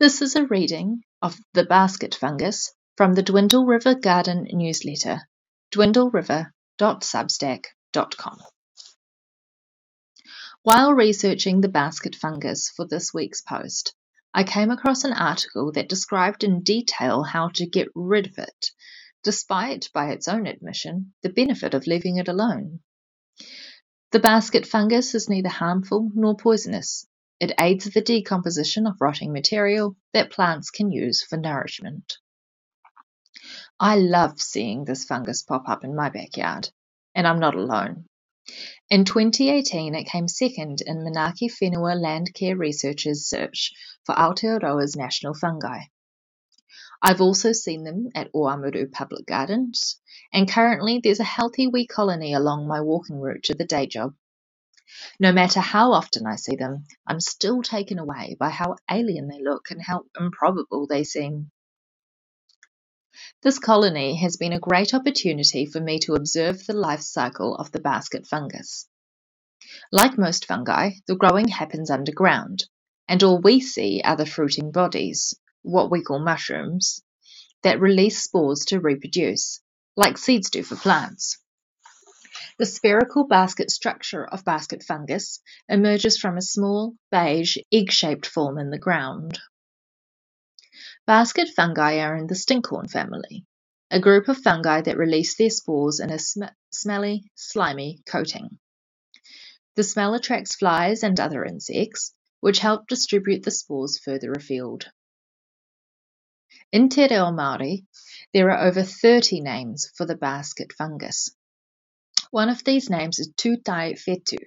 This is a reading of The Basket Fungus from the Dwindle River Garden newsletter, dwindleriver.substack.com. While researching the basket fungus for this week's post, I came across an article that described in detail how to get rid of it, despite, by its own admission, the benefit of leaving it alone. The basket fungus is neither harmful nor poisonous, it aids the decomposition of rotting material that plants can use for nourishment. I love seeing this fungus pop up in my backyard, and I'm not alone. In 2018, it came second in Manaaki Whenua Landcare Researchers' search for Aotearoa's national fungi. I've also seen them at Ōamaru Public Gardens, and currently there's a healthy wee colony along my walking route to the day job. No matter how often I see them, I'm still taken away by how alien they look and how improbable they seem. This colony has been a great opportunity for me to observe the life cycle of the basket fungus. Like most fungi, the growing happens underground, and all we see are the fruiting bodies, what we call mushrooms, that release spores to reproduce, like seeds do for plants. The spherical basket structure of basket fungus emerges from a small, beige, egg-shaped form in the ground. Basket fungi are in the stinkhorn family, a group of fungi that release their spores in a sm smelly, slimy coating. The smell attracts flies and other insects, which help distribute the spores further afield. In Te Reo Māori, there are over 30 names for the basket fungus. One of these names is Tūtae Whetū,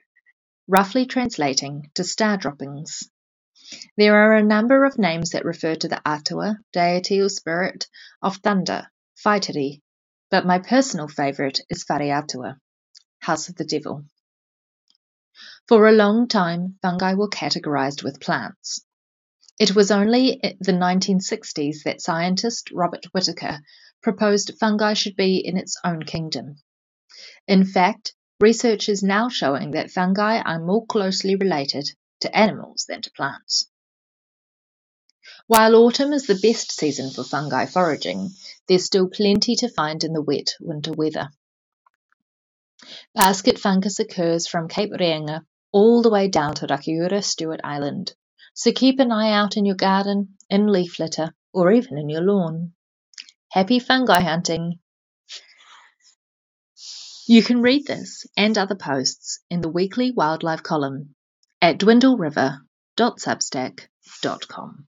roughly translating to star droppings. There are a number of names that refer to the Atua, deity or spirit of thunder, Whaitiri, but my personal favourite is Whareatua, house of the devil. For a long time, fungi were categorized with plants. It was only in the 1960s that scientist Robert Whittaker proposed fungi should be in its own kingdom. In fact, research is now showing that fungi are more closely related to animals than to plants. While autumn is the best season for fungi foraging, there's still plenty to find in the wet winter weather. Basket fungus occurs from Cape Reinga all the way down to Rakiura Stewart Island, so keep an eye out in your garden, in leaf litter, or even in your lawn. Happy fungi hunting! You can read this and other posts in the weekly wildlife column at dwindleriver.substack.com.